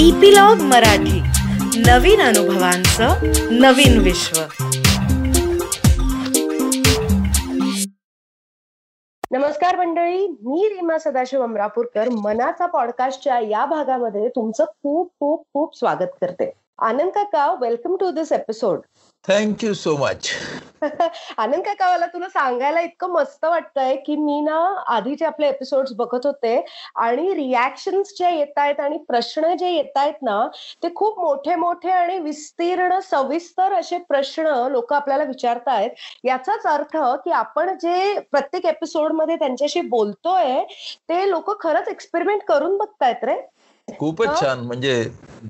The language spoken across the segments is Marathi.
इपिलॉग मराठी. नवीन अनुभवांचं नवीन विश्व. नमस्कार मंडळी मी रीमा सदाशिव अमरापूरकर. मनाचा पॉडकास्टच्या या भागामध्ये तुमचं खूप खूप खूप स्वागत करते. आनंद काका welcome to this episode thank you so much Anand काका मला तुला सांगायला इतकं मस्त वाटतंय की मी ना आधीचे आपले एपिसोड बघत होते आणि रिॲक्शन्स जे येत आहेत आणि प्रश्न जे येत आहेत ना ते खूप मोठे मोठे आणि विस्तीर्ण सविस्तर असे प्रश्न लोक आपल्याला विचारतायत. याचाच अर्थ की आपण जे प्रत्येक एपिसोडमध्ये त्यांच्याशी बोलतोय ते लोक खरंच एक्सपेरिमेंट करून बघतायत रे. खूपच छान. म्हणजे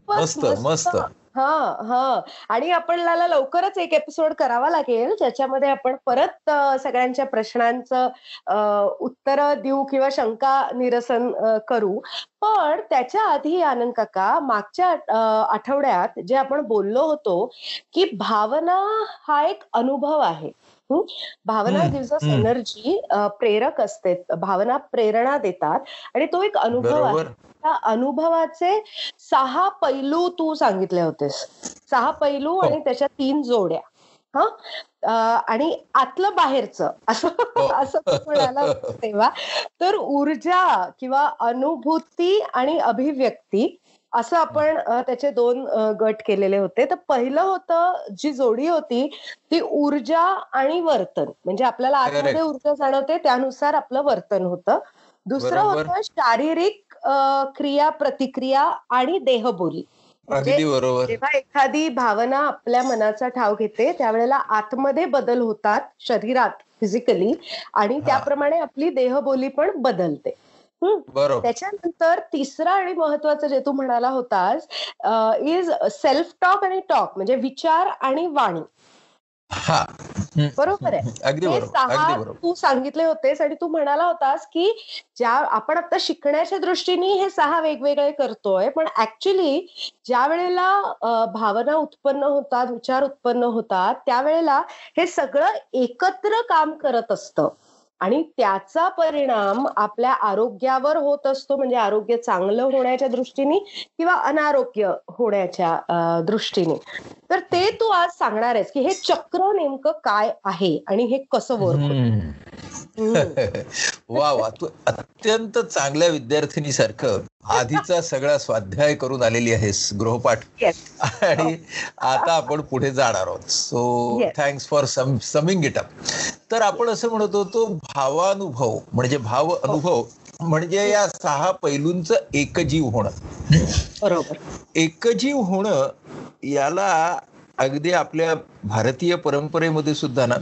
मस्त. मस्त. हा हा. आणि आपल्याला लवकरच एक एपिसोड करावा लागेल ज्याच्यामध्ये आपण परत सगळ्यांच्या प्रश्नांचं उत्तर देऊ किंवा शंका निरसन करू. पण त्याच्या आधी आनंद काका मागच्या आठवड्यात जे आपण बोललो होतो की भावना हा एक अनुभव आहे. भावना गिव्स अस एनर्जी प्रेरक असते. भावना प्रेरणा देतात. आणि तो एक अनुभव आहे. त्या अनुभवाचे सहा पैलू तू सांगितले होतेस. सहा पैलू आणि त्याच्या तीन जोड्या. हा? आणि आतलं बाहेरचं. असं असं म्हणाला तेव्हा. तर ऊर्जा किंवा अनुभूती आणि अभिव्यक्ती असं आपण त्याचे दोन गट केलेले होते. तर पहिलं होतं जी जोडी होती ती ऊर्जा आणि वर्तन. म्हणजे आपल्याला आतमध्ये ऊर्जा जाणवते त्यानुसार आपलं वर्तन होतं. दुसरं होतं शारीरिक क्रिया प्रतिक्रिया आणि देहबोली. जेव्हा एखादी भावना आपल्या मनाचा ठाव घेते त्यावेळेला आतमध्ये बदल होतात शरीरात फिजिकली आणि त्याप्रमाणे आपली देहबोली पण बदलते. त्याच्यानंतर तिसरा आणि महत्वाचं जे तू म्हणाला होतास इज सेल्फ टॉक आणि टॉक म्हणजे विचार आणि वाणी. बरोबर आहे. सहा तू सांगितले होतेस आणि तू म्हणाला होतास की ज्या आपण आता शिकण्याच्या दृष्टीने हे सहा वेगवेगळे करतोय पण ऍक्च्युली ज्या वेळेला भावना उत्पन्न होतात विचार उत्पन्न होतात त्यावेळेला हे सगळं एकत्र काम करत असतं. आणि त्याचा परिणाम आपल्या आरोग्यावर होत असतो म्हणजे आरोग्य चांगलं होण्याच्या दृष्टीने किंवा अनारोग्य होण्याच्या दृष्टीने. तर ते तू आज सांगणार आहेस की हे चक्र नेमकं काय आहे आणि हे कसं वर्क वा वा तू अत्यंत चांगल्या विद्यार्थिनी सारखं आधीचा सगळा स्वाध्याय करून आलेली आहेस गृहपाठ. आणि आता आपण पुढे जाणार आहोत. So thanks for summing it up तर आपण असं म्हणत होतो भावानुभव म्हणजे भाव अनुभव म्हणजे या सहा पैलूंचं एकजीव होणं. बरोबर. एकजीव होणं याला अगदी आपल्या भारतीय परंपरेमध्ये सुद्धा ना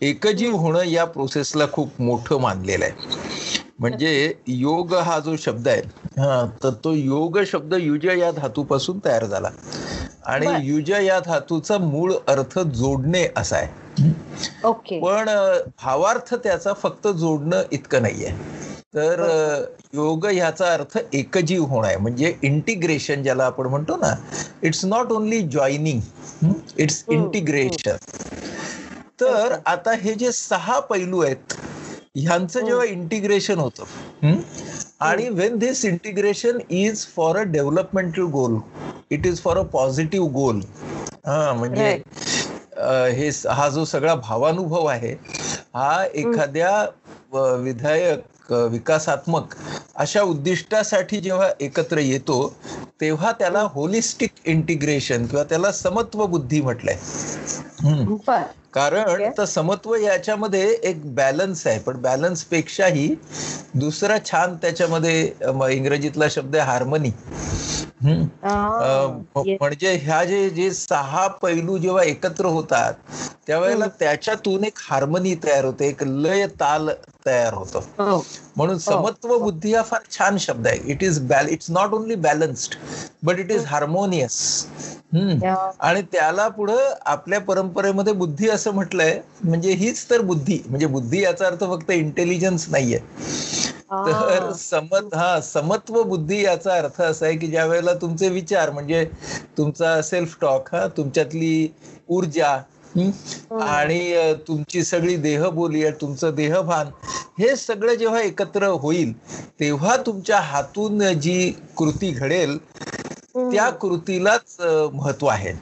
एकजीव होणं या प्रोसेसला खूप मोठं मानलेलं आहे. म्हणजे योग हा जो शब्द आहे हा तर तो योग शब्द युज या धातूपासून तयार झाला. आणि युज या धातूचा मूळ अर्थ जोडणे असा आहे. पण भावार्थ त्याचा फक्त जोडणं इतकं नाहीये. तर योग ह्याचा अर्थ एकजीव होणं आहे. म्हणजे इंटिग्रेशन ज्याला आपण म्हणतो ना it's not only joining it's integration तर आता हे जे सहा पैलू आहेत ह्यांचं जेव्हा इंटिग्रेशन होतं आणि when this integration is for a developmental goal it is for a positive goal हा म्हणजे हे हा जो सगळा भावानुभव आहे हा एखाद्या विधायक विकासात्मक अशा उद्दिष्टासाठी जेव्हा एकत्र येतो तेव्हा त्याला होलिस्टिक इंटिग्रेशन किंवा त्याला समत्व बुद्धी म्हटलंय. कारण तर समत्व याच्यामध्ये एक बॅलन्स आहे पण बॅलन्स पेक्षाही दुसरा छान त्याच्यामध्ये इंग्रजीतला शब्द आहे हार्मनी म्हणजे ह्या जे जे सहा पैलू जेव्हा एकत्र होतात त्यावेळेला त्याच्यातून एक हार्मनी तयार होते एक लय ताल तयार होतो. म्हणून समत्व बुद्धी हा फार छान शब्द आहे. It is bal it's not only balanced but it is harmonious आणि त्याला पुढं आपल्या परंपरेमध्ये बुद्धी असं म्हटलंय म्हणजे हीच तर बुद्धी. म्हणजे बुद्धी याचा अर्थ फक्त इंटेलिजन्स नाहीये. तर समत हा समत्व बुद्धी याचा अर्थ असा आहे की ज्या वेळेला तुमचे विचार म्हणजे तुमचा सेल्फ टॉक हा तुमच्यातली ऊर्जा आणि तुमची सगळी देहबोली तुमचं देहभान हे सगळं जेव्हा एकत्र होईल तेव्हा तुमच्या हातून जी कृती घडेल त्या कृतीलाच महत्त्व आहे.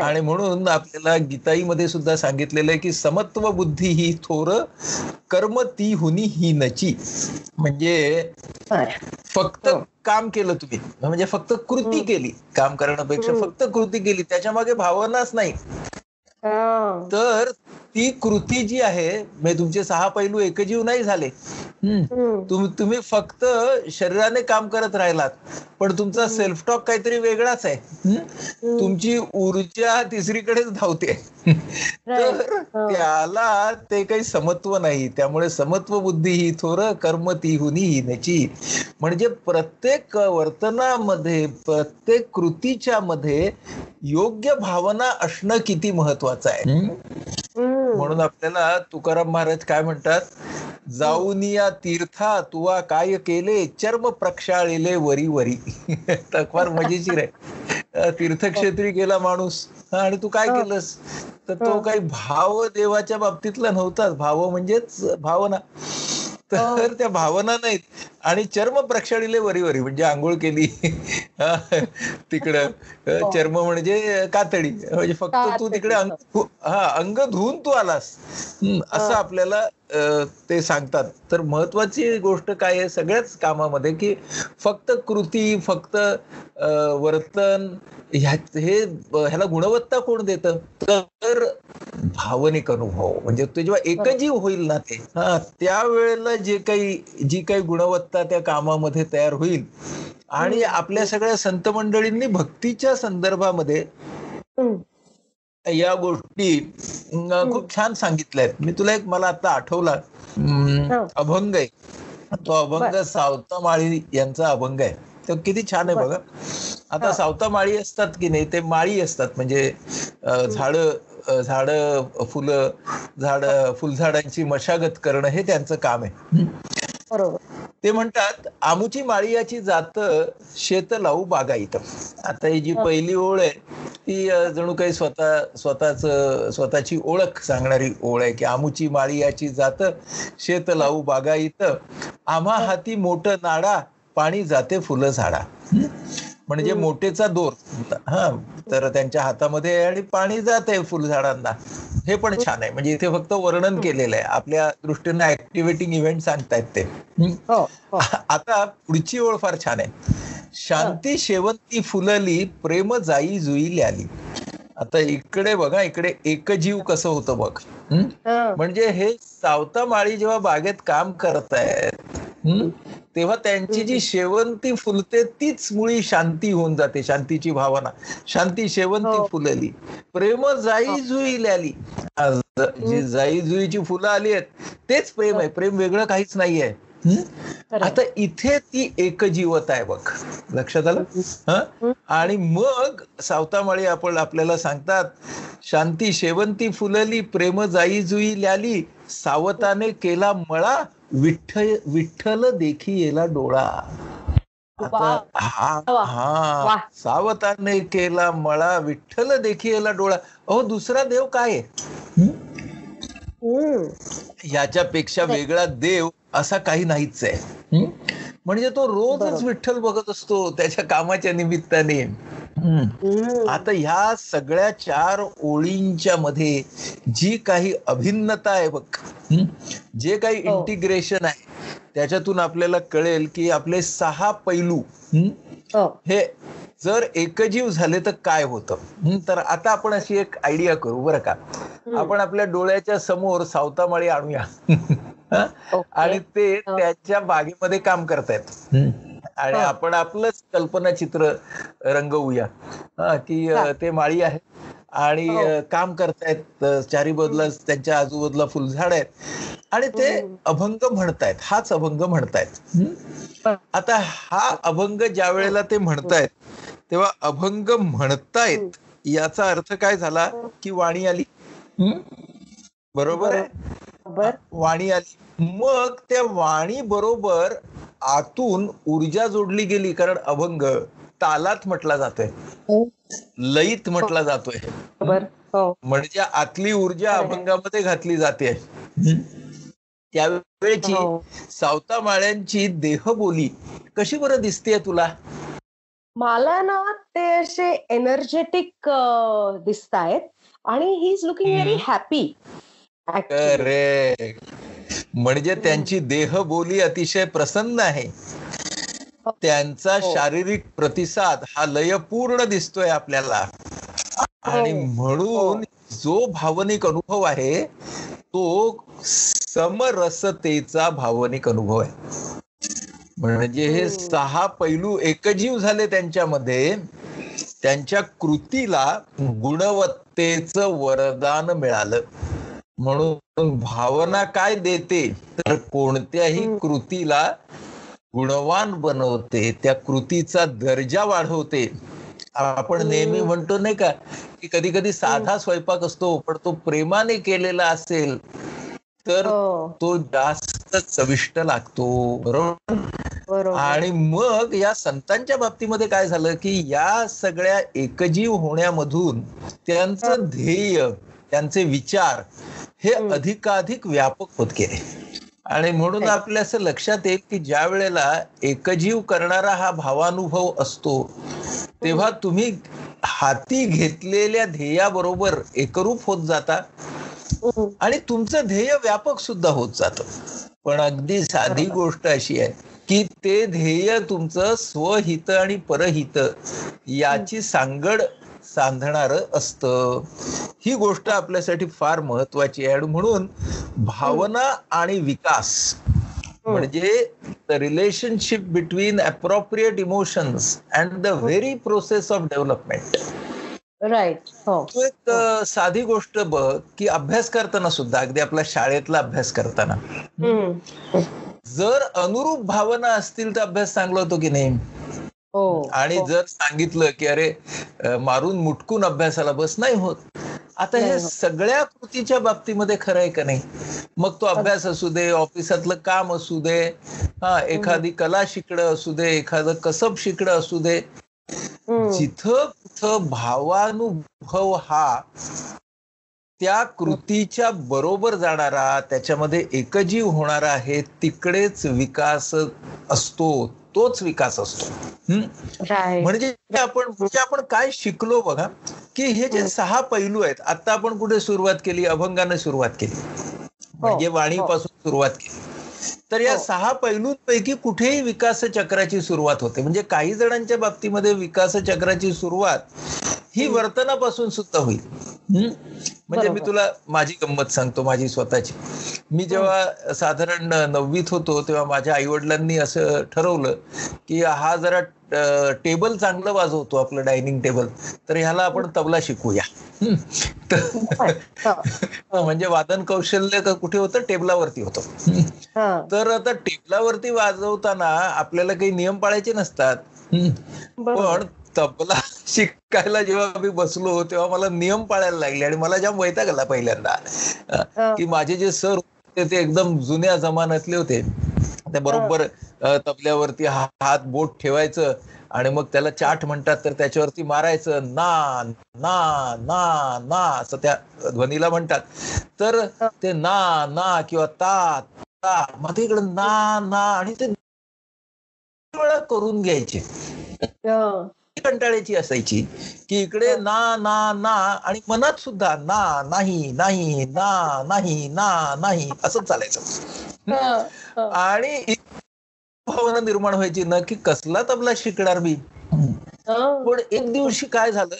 आणि म्हणून आपल्याला गीताईमध्ये सुद्धा सांगितलेलं आहे की समत्व बुद्धी ही थोर कर्म ती हुनी ही नची म्हणजे. फक्त हो. काम केलं तुम्ही म्हणजे फक्त कृती. केली काम करण्यापेक्षा. फक्त कृती केली त्याच्यामागे भावनाच नाही. तर ती कृती जी आहे म्हणजे तुमचे सहा पैलू एकजीव नाही झाले. तुम्ही फक्त शरीराने काम करत राहिलात पण तुमचा सेल्फ टॉक काहीतरी वेगळाच आहे. तुमची ऊर्जा तिसरीकडेच धावते. तर. त्याला ते काही समत्व नाही. त्यामुळे समत्व बुद्धी ही थोर कर्म ती हुनी ही नची. म्हणजे प्रत्येक वर्तनामध्ये प्रत्येक कृतीच्या मध्ये योग्य भावना असणं किती महत्वाचं? आहे हम्म? हम्म. म्हणून आपल्याला तुकाराम महाराज काय म्हणतात जाऊन या तीर्था तुवा काय केले चर्म प्रक्षाळिले वरी वरी तर फार मजेशीर आहे तीर्थक्षेत्री गेला माणूस आणि तू काय हो. केलंस तर तो हो. काही भाव देवाच्या बाबतीतला नव्हताच भाव म्हणजेच भावना. तर त्या भावना नाहीत. आणि चर्म प्रक्षाळिले वरी वरी म्हणजे आंघोळ केली हा, तिकडं. अं, चर्म म्हणजे कातडी. म्हणजे फक्त तू तिकडे अंग धु- हा अंग धुवून तू आलास. हम्म, असं आपल्याला ते सांगतात. तर महत्वाची गोष्ट काय आहे सगळ्याच कामामध्ये की फक्त कृती फक्त वर्तन हे ह्याला गुणवत्ता कोण देतं? तर भावनिक अनुभव. म्हणजे ते जेव्हा एकजीव होईल ना ते हा त्यावेळेला जे काही जी काही गुणवत्ता त्या कामामध्ये तयार होईल. आणि आपल्या सगळ्या संत मंडळींनी भक्तीच्या संदर्भामध्ये. या गोष्टी खूप छान सांगितल्या आहेत. मी तुला एक मला आता आठवला हो. अभंग आहे. तो अभंग सावता माळी यांचा अभंग आहे. तो किती छान आहे बघा. आता. सावता माळी असतात की नाही ते माळी असतात. म्हणजे झाड झाड फुलं झाड फुलझाडांची मशागत करणं हे त्यांचं काम आहे. बरोबर. ते म्हणतात आमुची माळियाची जात शेत लावू बागायत आता ही जी पहिली ओळ आहे ती जणू काही स्वतः स्वतःच स्वतःची ओळख सांगणारी ओळ आहे की आमुची माळियाची जात शेत लावू बागायत आम्हा हाती मोठं नाडा पाणी जाते फुलं झाडा? म्हणजे मोठेचा दोर. हा तर त्यांच्या हातामध्ये आणि पाणी जात आहे फुलझाडांना हे पण छान आहे. म्हणजे इथे फक्त वर्णन केलेलं आहे. आपल्या दृष्टीने ऍक्टिव्हेटिंग इव्हेंट सांगतायत ते. हं? हो आता पुढची ओळ फार छान आहे. शांती शेवंती फुलली प्रेम जाई जुईली आली. आता इकडे बघा इकडे एकजीव कसं होतं बघ. म्हणजे हे सावता माळी जेव्हा बागेत काम करतायत? तेव्हा त्यांची जी शेवंती फुलते तीच मुळी शांती होऊन जाते शांतीची भावना. शांती शेवंती हो. फुलली. प्रेम जाई जुई आली जी जाई जुईची फुलं आली आहेत तेच प्रेम आहे. प्रेम वेगळं काहीच नाहीये हं? आता इथे ती एकजीवता आहे बघ. लक्षात आलं? हं? आणि मग सावतामाळी आपण आपल्याला सांगतात शांती शेवंती फुलली प्रेम जाई जुई ल्याली सावताने केला मळा विठ्ठल विठ्ठल देखी येला डोळा आता. हा. हा. सावताने केला मळा विठ्ठल देखी येला डोळा अहो दुसरा देव काय आहे. याच्यापेक्षा वेगळा देव असा काही नाहीच आहे? म्हणजे तो रोजच. विठ्ठल बघत असतो त्याच्या कामाच्या निमित्ताने हं. आता ह्या सगळ्या चार ओळींच्या मध्ये जी काही अभिन्नता आहे बघ हं? जे काही हो. इंटिग्रेशन आहे त्याच्यातून आपल्याला कळेल की आपले सहा पैलू हं? हो हे जर एकजीव झाले तर काय होतं हं, तर आता आपण अशी एक आयडिया करू बरं का आपण आपल्या डोळ्याच्या समोर सावतामाळी आणूया हं? आणि ते. त्याच्या बागेमध्ये काम करतायत हं. आणि. आपण आपलंच कल्पनाचित्र रंगवूया की. ते माळी आहे आणि हो. काम करतायत चारी बाजूला त्यांच्या आजूबाजूला फुलझाड आहेत आणि ते. अभंग म्हणतायत हाच अभंग म्हणतायत हं? हा. आता हा अभंग ज्या वेळेला ते म्हणतायत तेव्हा अभंग म्हणतायत याचा अर्थ काय झाला की वाणी आली हं? बरोबर आहे बर वाणी आली. मग त्या वाणी बरोबर आतून ऊर्जा जोडली गेली कारण अभंग तालात म्हटला जातोय. लयीत म्हटला जातोय. बर हो. म्हणजे आतली ऊर्जा. अभंगामध्ये घातली जाते. त्यावेळेची हो. सावता माळ्यांची देहबोली कशी बरं दिसतेय तुला? मला ना ते असे एनर्जेटिक दिसत आहेत आणि he is looking very. Happy correct. म्हणजे त्यांची देहबोली अतिशय प्रसन्न आहे. त्यांचा हो. शारीरिक प्रतिसाद हा लयपूर्ण दिसतोय आपल्याला. आणि हो. म्हणून जो भावनिक अनुभव आहे तो समरसतेचा भावनिक अनुभव आहे. म्हणजे हे. सहा पैलू एकजीव झाले त्यांच्यामध्ये. त्यांच्या कृतीला गुणवत्तेचं वरदान मिळालं. म्हणून भावना काय देते तर कोणत्याही. कृतीला गुणवान बनवते. त्या कृतीचा दर्जा वाढवते. आपण. नेहमी म्हणतो नाही का की कधी कधी साधा स्वयंपाक असतो पण तो प्रेमाने केलेला असेल तर हो. तो जास्त चविष्ट लागतो. बरोबर? आणि मग या संतांच्या बाबतीमध्ये काय झालं की या सगळ्या एकजीव होण्यामधून त्यांचं ध्येय त्यांचे विचार हे. अधिकाधिक व्यापक होत गेले आणि म्हणून. आपल्या असं लक्षात येईल की ज्या वेळेला एकजीव करणारा हा भावानुभव असतो तेव्हा तुम्ही हाती घेतलेल्या ध्येयाबरोबर एकरूप होत जाता. आणि तुमचं ध्येय व्यापक सुद्धा होत जातं पण अगदी साधी. गोष्ट अशी आहे की ते ध्येय तुमचं स्वहित आणि परहित याची सांगड सांधणार असतं. ही गोष्ट आपल्यासाठी फार महत्वाची आहे. म्हणून भावना आणि विकास म्हणजे the relationship between appropriate emotions and the very process of development right हो. तू एक अ, साधी गोष्ट बघ की अभ्यास करताना सुद्धा अगदी आपला शाळेतला अभ्यास करताना. जर अनुरूप भावना असतील तर अभ्यास चांगला होतो की नाही? हो आणि हो. जर सांगितलं की अरे मारून मुटकून अभ्यासाला बस नाही होत आता हे. सगळ्या कृतीच्या बाबतीमध्ये खरं आहे का नाही मग तो अभ्यास असू दे ऑफिसातलं काम असू दे हा एखादी कला शिकणं असू दे एखादं कसब शिकणं असू दे. जिथं कुठं भावानुभव हा त्या कृतीच्या बरोबर जाणारा त्याच्यामध्ये एकजीव होणारा आहे तिकडेच विकास असतो तोच विकास असतो म्हणजे आपण म्हणजे आपण काय शिकलो बघा की हे जे सहा पैलू आहेत आता आपण कुठे सुरुवात केली? अभंगाने सुरुवात केली. म्हणजे वाणीपासून सुरुवात केली. तर या हो. सहा पैलूंपैकी कुठेही विकास चक्राची सुरुवात होते. म्हणजे काही जणांच्या बाबतीमध्ये विकास चक्राची सुरुवात ही वर्तनापासून सुद्धा होईल? म्हणजे मी. तुला माझी गंमत सांगतो माझी स्वतःची. मी जेव्हा साधारण नववीत होतो तेव्हा माझ्या आई वडिलांनी असं ठरवलं की हा जरा टेबल चांगलं वाजवतो आपलं डायनिंग टेबल. तर ह्याला आपण तबला शिकूया. म्हणजे वादन कौशल्य कुठे होतं? टेबलावरती होतं. तर आता टेबलावरती वाजवताना आपल्याला काही नियम पाळायचे नसतात. पण तबला शिकायला जेव्हा मी बसलो तेव्हा मला नियम पाळायला लागले आणि मला जाम वैताग आला पहिल्यांदा. की माझे जे सर होते ते एकदम जुन्या जमान्यातले होते. ते बरोबर तबल्यावरती हात बोट ठेवायचं आणि मग त्याला चाट म्हणतात तर त्याच्यावरती मारायचं ना ना ना ना असं त्या ध्वनीला म्हणतात. तर ते ना ना किंवा ता ता मग ते इकडे ना ना आणि ते वेळा करून घ्यायचे. कंटाळ्याची असायची की इकडे ना ना ना आणि मनात सुद्धा ना नाही नाही ना नाही ना नाही असं चालायचं हा. हा. आणि भावना निर्माण व्हायची ना की कसला तबला शिकणार मी हा. पण एक दिवशी काय झालं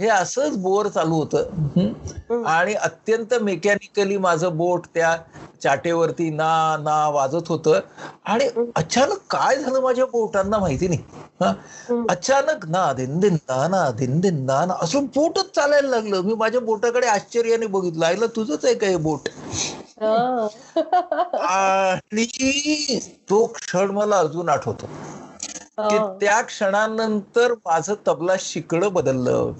हे असंच बोर चालू होतं. आणि अत्यंत मेकॅनिकली माझं बोट त्या चाटेवरती ना ना वाजत होतं. आणि अचानक काय झालं माझ्या बोटांना माहिती नाही. हा? अचानक ना दिन दिन ना ना दिन दिन ना ना असं बोटच चालायला लागलं. मी माझ्या बोटाकडे आश्चर्याने बघितलं. आईला तुझंच आहे का हे बोट? हा. आणि तो क्षण मला अजून आठवतो. की. त्या क्षणानंतर माझं तबला शिकणं बदललं.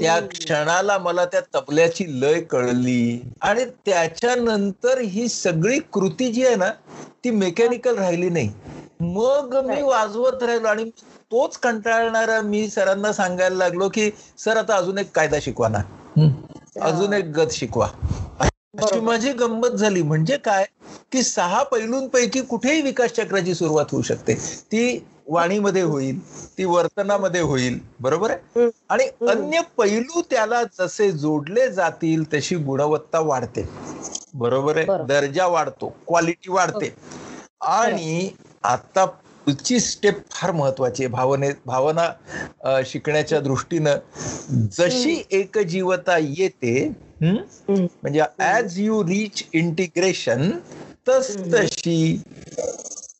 त्या क्षणाला मला त्या तबल्याची लय कळली. आणि त्याच्यानंतर ही सगळी कृती जी आहे ना ती मेकॅनिकल राहिली नाही. मग मी वाजवत राहिलो आणि तोच कंटाळणारा मी सरांना सांगायला लागलो की सर आता अजून एक कायदा शिकवा ना. अजून एक गत शिकवा. अशी. माझी गंमत झाली. म्हणजे काय? की सहा पैलूंपैकी कुठेही विकास चक्राची सुरुवात होऊ शकते. ती वाणीमध्ये होईल ती वर्तनामध्ये होईल. बरोबर आहे. आणि. अन्य पैलू त्याला जसे जोडले जातील तशी गुणवत्ता वाढते. बरोबर आहे. दर्जा वाढतो क्वालिटी वाढते. आणि आता पुढची स्टेप फार महत्वाची आहे. भावने भावना शिकण्याच्या दृष्टीनं जशी एकजीवता येते. म्हणजे ऍज यू रीच इंटिग्रेशन तस. तशी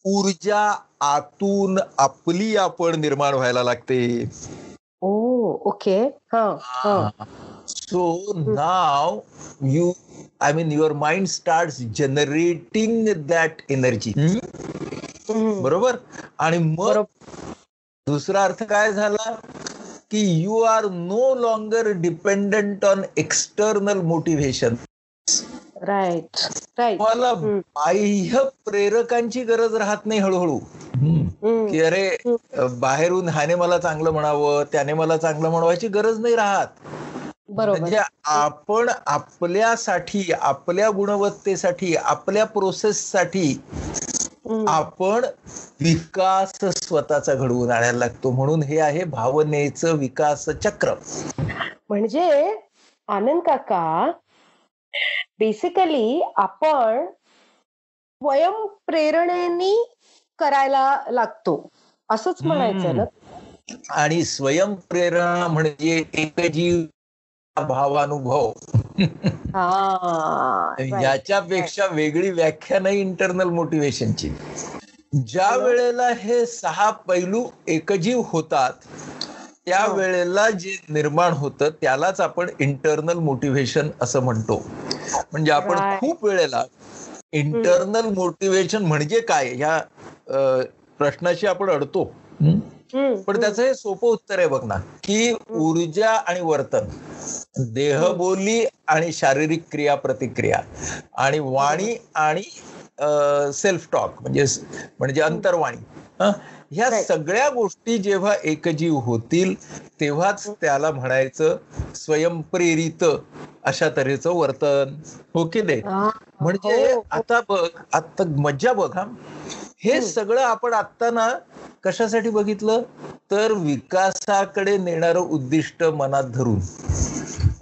ऊर्जा आतून आपली आपण निर्माण व्हायला लागते. ओ okay. So now you I mean your mind start generating that energy. बरोबर? आणि मग दुसरा अर्थ काय झाला? की you are no longer dependent on external motivation right right तुम्हाला. बाह्य प्रेरकांची गरज राहत नाही हळूहळू. की अरे बाहेरून ह्याने मला चांगलं म्हणावं त्याने मला चांगलं म्हणावायची गरज नाही राहत. बरोबर. म्हणजे आपण आपल्यासाठी आपल्या गुणवत्तेसाठी आपल्या प्रोसेससाठी. आपण विकास स्वतःचा घडवून आणायला लागतो. म्हणून हे आहे भावनेचं विकास चक्र म्हणजे आनंद काका बेसिकली आपण स्वयंप्रेरणेने करायला लागतो. असंच म्हणायचं ना? आणि स्वयंप्रेरणा म्हणजे एकजीव भावानुभव. हा. याच्यापेक्षा वेगळी व्याख्या नाही इंटरनल मोटिवेशनची ज्या वेळेला हे सहा पैलू एकजीव होतात त्या हो. वेळेला जे निर्माण होतं त्यालाच आपण इंटरनल मोटिवेशन असं म्हणतो. म्हणजे आपण. खूप वेळेला इंटरनल मोटिवेशन म्हणजे काय ह्या प्रश्नाशी आपण अडतो. पण त्याचं हे सोपं उत्तर आहे बघ ना की ऊर्जा आणि वर्तन. देहबोली आणि शारीरिक क्रिया प्रतिक्रिया आणि वाणी आणि सेल्फ टॉक म्हणजे म्हणजे अंतर्वाणी हं? ह्या Right. सगळ्या गोष्टी जेव्हा एकजीव होतील तेव्हाच त्याला म्हणायचं स्वयंप्रेरित अशा तऱ्हेचं वर्तन हो की नाही हा. म्हणजे हो. आता बघ आता मज्जा बघ हा हे. सगळं आपण आता ना कशासाठी बघितलं तर विकासाकडे नेणारं उद्दिष्ट मनात धरून.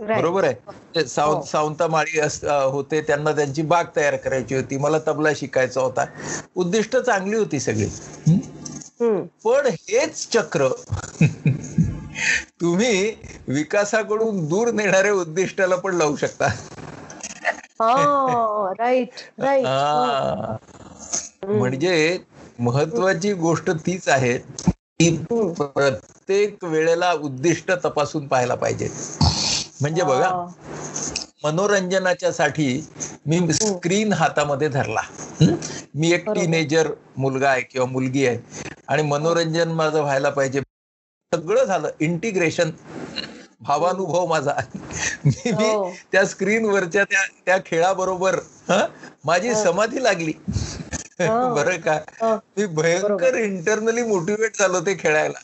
बरोबर आहे. हो. सावंत सावंता माळी होते त्यांना त्यांची बाग तयार करायची होती. मला तबला शिकायचा होता. उद्दिष्ट चांगली होती सगळी. हं? पण हेच चक्र तुम्ही विकासाकडून दूर नेणाऱ्या उद्दिष्टाला पण लावू शकता. हा राईट राईट हा. म्हणजे महत्वाची गोष्ट तीच आहे की. प्रत्येक वेळेला उद्दिष्ट तपासून पाहायला पाहिजे. म्हणजे बघा मनोरंजनाच्या साठी मी स्क्रीन हातामध्ये धरला? मी एक. टीनेजर मुलगा आहे किंवा मुलगी आहे आणि मनोरंजन माझं व्हायला पाहिजे सगळं झालं इंटिग्रेशन भावानुभव माझा मी मी हो. त्या स्क्रीनवरच्या त्या त्या खेळाबरोबर हं? माझी. समाधी लागली. बरं का. मी भयंकर. इंटरनली मोटिवेट झालो ते खेळायला.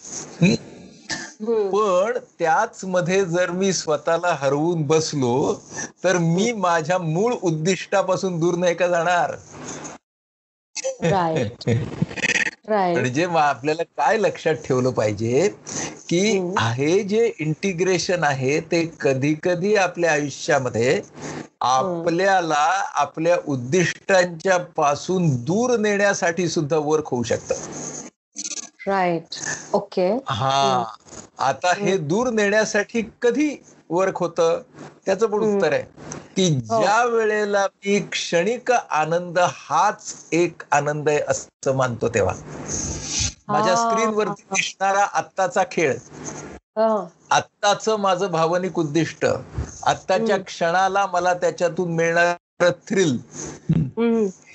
पण त्याच मध्ये जर मी स्वतःला हरवून बसलो तर मी माझ्या मूळ उद्दिष्टापासून दूर नाही का जाणार? म्हणजे मग आपल्याला काय लक्षात ठेवलं पाहिजे की. हे. जे इंटिग्रेशन आहे ते कधी कधी आपल्या आयुष्यामध्ये आपल्याला आपल्या उद्दिष्टांच्या पासून दूर नेण्यासाठी सुद्धा वर्क होऊ शकतं. राईट ओके हा. आता हे दूर नेण्यासाठी कधी वर्क होतं? त्याचं पण हम्म. उत्तर आहे. की ज्या वेळेला मी क्षणिक आनंद हाच एक आनंद आहे असं मानतो तेव्हा. माझ्या हा. स्क्रीनवरती दिसणारा आत्ताचा खेळ. आत्ताच माझं भावनिक उद्दिष्ट. आत्ताच्या. क्षणाला मला त्याच्यातून मिळणार थ्रिल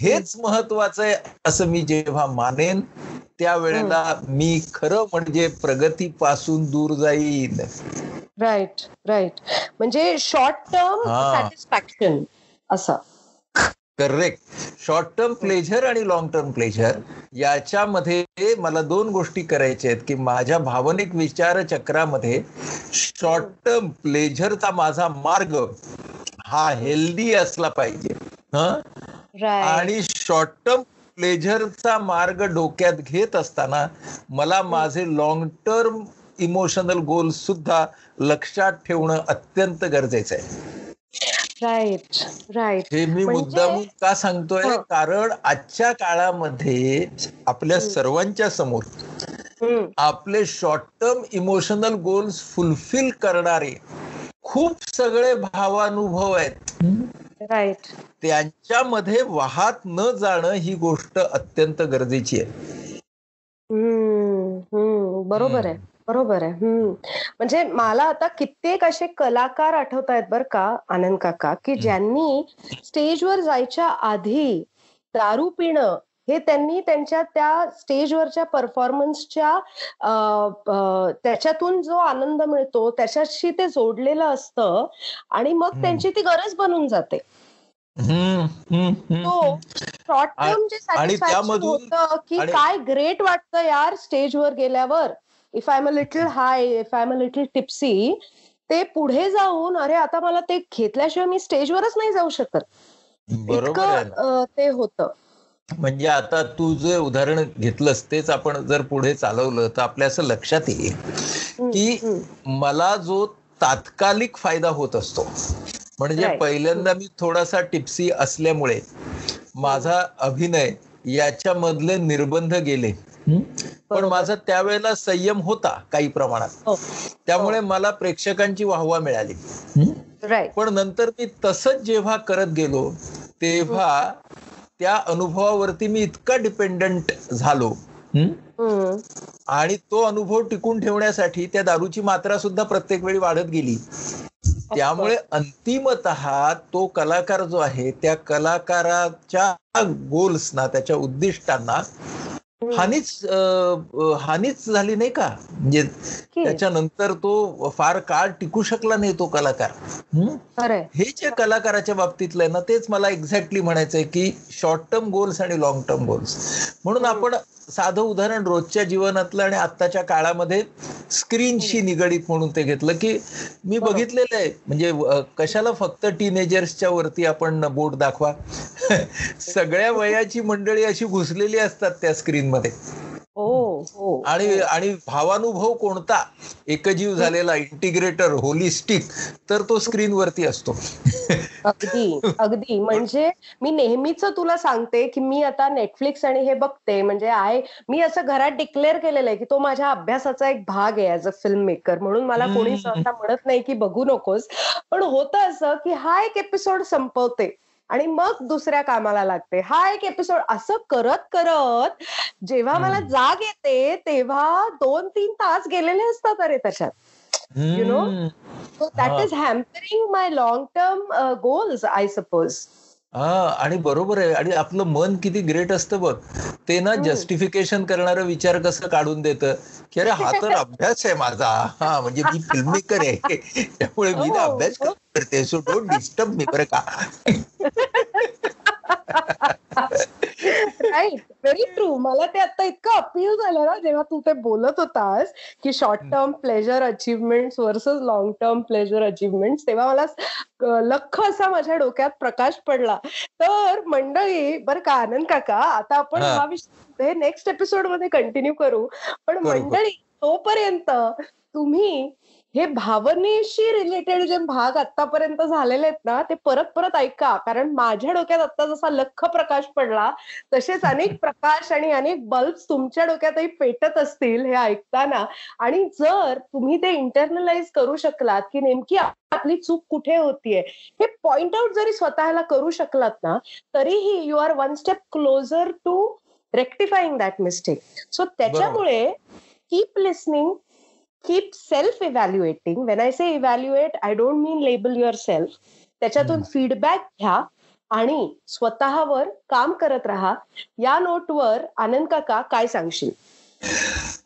हेच महत्वाचं आहे असं मी जेव्हा मानेन त्यावेळेला मी खरं म्हणजे प्रगतीपासून दूर जाईन. राईट राईट म्हणजे शॉर्ट टर्म. सॅटिस्फॅक्शन असं. करेक्ट शॉर्ट टर्म प्लेजर आणि लॉंग टर्म प्लेजर याच्यामध्ये मला दोन गोष्टी करायच्या आहेत की माझ्या भावनिक विचार चक्रामध्ये शॉर्ट टर्म प्लेजरचा माझा मार्ग हा हेल्दी असला पाहिजे. हं? आणि शॉर्ट टर्म प्लेजरचा मार्ग डोक्यात घेत असताना मला माझे लॉंग टर्म इमोशनल गोल सुद्धा लक्षात ठेवणं अत्यंत गरजेचं आहे. राईट राईट हे मी म्हणजे- मुद्दामून का सांगतोय? हं. कारण आजच्या काळामध्ये आपल्या सर्वांच्या समोर आपले short term emotional goals fulfil करणारे खूप सगळे भावानुभव आहेत. राईट त्यांच्यामध्ये वाहत न जाणं ही गोष्ट अत्यंत गरजेची आहे. हम्म हम्म. बरोबर आहे बरोबर आहे. हम्म. म्हणजे मला आता कित्येक असे कलाकार आठवत आहेत बर का आनंद काका की ज्यांनी स्टेजवर जायच्या आधी दारू पिणं हे त्यांनी त्यांच्या त्या स्टेजवरच्या परफॉर्मन्सच्या त्याच्यातून जो आनंद मिळतो त्याच्याशी ते जोडलेलं असतं आणि मग. त्यांची ती गरज बनून जाते. शॉर्ट टर्म जे सॅटिस्फॅक्शन होतं की काय ग्रेट वाटतं यार स्टेजवर गेल्यावर. If I am a little high if I am a little tipsy ते पुढे जाऊन अरे आता मला ते घेतल्याशिवाय मी स्टेजवरच नाही जाऊ शकत. इतकं ते होतं. म्हणजे आता तू जे उदाहरण घेतलंस तेच आपण जर पुढे चालवलं तर आपल्या असं लक्षात येईल की. मला जो तात्कालिक फायदा होत असतो म्हणजे. पहिल्यांदा मी थोडासा टिप्सी असल्यामुळे माझा अभिनय याच्यामधले निर्बंध गेले हं? पण. माझा त्यावेळेला संयम होता काही प्रमाणात हो त्यामुळे मला प्रेक्षकांची वाहवा मिळाली हं? पण नंतर मी तसंच जेव्हा करत गेलो तेव्हा त्या अनुभवावरती मी इतका डिपेंडंट झालो? आणि तो अनुभव टिकून ठेवण्यासाठी त्या दारूची मात्रा सुद्धा प्रत्येक वेळी वाढत गेली. त्यामुळे अंतिमत तो कलाकार जो आहे त्या कलाकाराच्या गोल्सना त्याच्या उद्दिष्टांना हानीच हानीच झाली नाही का? म्हणजे त्याच्यानंतर तो फार काळ टिकू शकला नाही तो कलाकार. हं? हे जे कलाकाराच्या बाबतीतलं आहे ना तेच मला एक्झॅक्टली म्हणायचंय की शॉर्ट टर्म गोल्स आणि लॉंग टर्म गोल्स म्हणून आपण साधं उदाहरण रोजच्या जीवनातलं आणि आत्ताच्या काळामध्ये स्क्रीनशी निगडीत म्हणून ते घेतलं की मी बघितलेलं आहे. म्हणजे कशाला फक्त टीनेजर्सच्या वरती आपण बोट दाखवा? सगळ्या वयाची मंडळी अशी घुसलेली असतात त्या स्क्रीनमध्ये. आणि आणि भावानुभव कोणता? एकजीव झालेला इंटिग्रेटर होलिस्टिक तर तो स्क्रीनवरती असतो. अगदी अगदी. म्हणजे मी नेहमीच तुला सांगते की मी आता नेटफ्लिक्स आणि हे बघते. म्हणजे आय मी असं घरात डिक्लेअर केलेलं आहे की तो माझ्या अभ्यासाचा एक भाग आहे ऍज अ फिल्म मेकर म्हणून मला कोणी. सहसा म्हणत नाही की बघू नकोस. पण होतं असं की हा एक एपिसोड संपवते. आणि मग दुसऱ्या कामाला लागते हा एक एपिसोड असं करत करत जेव्हा मला. जाग येते तेव्हा दोन तीन तास गेलेले असतात अरे त्याच्यात You know? हम्म. So that हा. is hampering my long term uh, goals, I suppose. हा आणि बरोबर आहे आणि आपलं मन किती ग्रेट असतं बघ ते ना. जस्टिफिकेशन करणारा विचार कसं काढून देतं की अरे हा तर अभ्यास आहे माझा हा म्हणजे मी फिल्म मेकर आहे त्यामुळे मी ना हो, अभ्यास हो. करते सो डोंट डिस्टर्ब मी बरं का? राईट व्हेरी ट्रू मला ते आता इतकं अपील झालं ना जेव्हा तू ते बोलत होतास की short term pleasure achievement versus long term pleasure achievement तेव्हा मला लख असा माझ्या डोक्यात प्रकाश पडला. तर मंडळी बरं का आनंद काका आता आपण हा. विषय नेक्स्ट एपिसोडमध्ये कंटिन्यू करू. पण. मंडळी तोपर्यंत तुम्ही हे भावनेशी रिलेटेड जे भाग आतापर्यंत झालेले आहेत ना ते परत परत ऐका. कारण माझ्या डोक्यात आता जसा लख प्रकाश पडला तसेच अनेक प्रकाश आणि अनेक बल्ब तुमच्या डोक्यातही पेटत असतील हे ऐकताना. आणि जर तुम्ही ते इंटरनलाइज करू शकलात की नेमकी आपली चूक कुठे होतीये हे पॉइंट आउट जरी स्वतःला करू शकलात ना तरीही you are one step closer to rectifying that mistake so त्याच्यामुळे keep listening keep self evaluating when I say evaluate I don't mean label yourself त्याच्यातून. फीडबॅक घ्या आणि स्वतःवर काम करत राहा या नोटवर आनंद काका काय सांगशील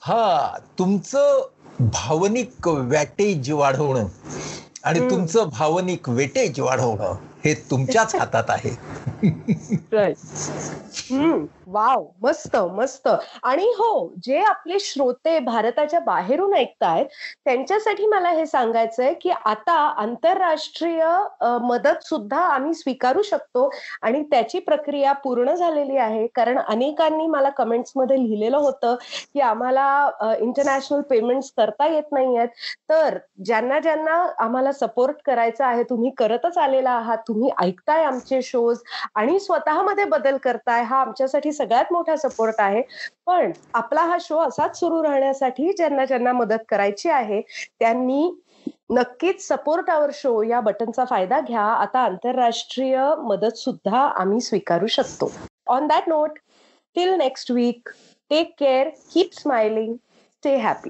हा तुमचं भावनिक वॅटेज वाढवणं आणि. तुमचं भावनिक वेटेज वाढवणं हे तुमच्याच हातात आहे. हम्म. वाव मस्त मस्त. आणि हो जे आपले श्रोते भारताच्या बाहेरून ऐकतायत त्यांच्यासाठी मला हे सांगायचंय की आता आंतरराष्ट्रीय मदत सुद्धा आम्ही स्वीकारू शकतो आणि त्याची प्रक्रिया पूर्ण झालेली आहे. कारण अनेकांनी मला कमेंट्समध्ये लिहिलेलं होतं की आम्हाला इंटरनॅशनल पेमेंट्स करता येत नाहीयेत. तर ज्यांना ज्यांना आम्हाला सपोर्ट करायचा आहे तुम्ही करतच आलेला आहात तुम्ही ऐकताय आमचे शोज आणि स्वतःमध्ये बदल करताय हा आमच्यासाठी सगळ्यात मोठा सपोर्ट आहे. पण आपला हा शो असाच सुरू राहण्यासाठी ज्यांना ज्यांना मदत करायची आहे त्यांनी नक्कीच सपोर्ट आवर शो या बटनचा फायदा घ्या. आता आंतरराष्ट्रीय मदत सुद्धा आम्ही स्वीकारू शकतो. On that note till next week take care keep smiling stay happy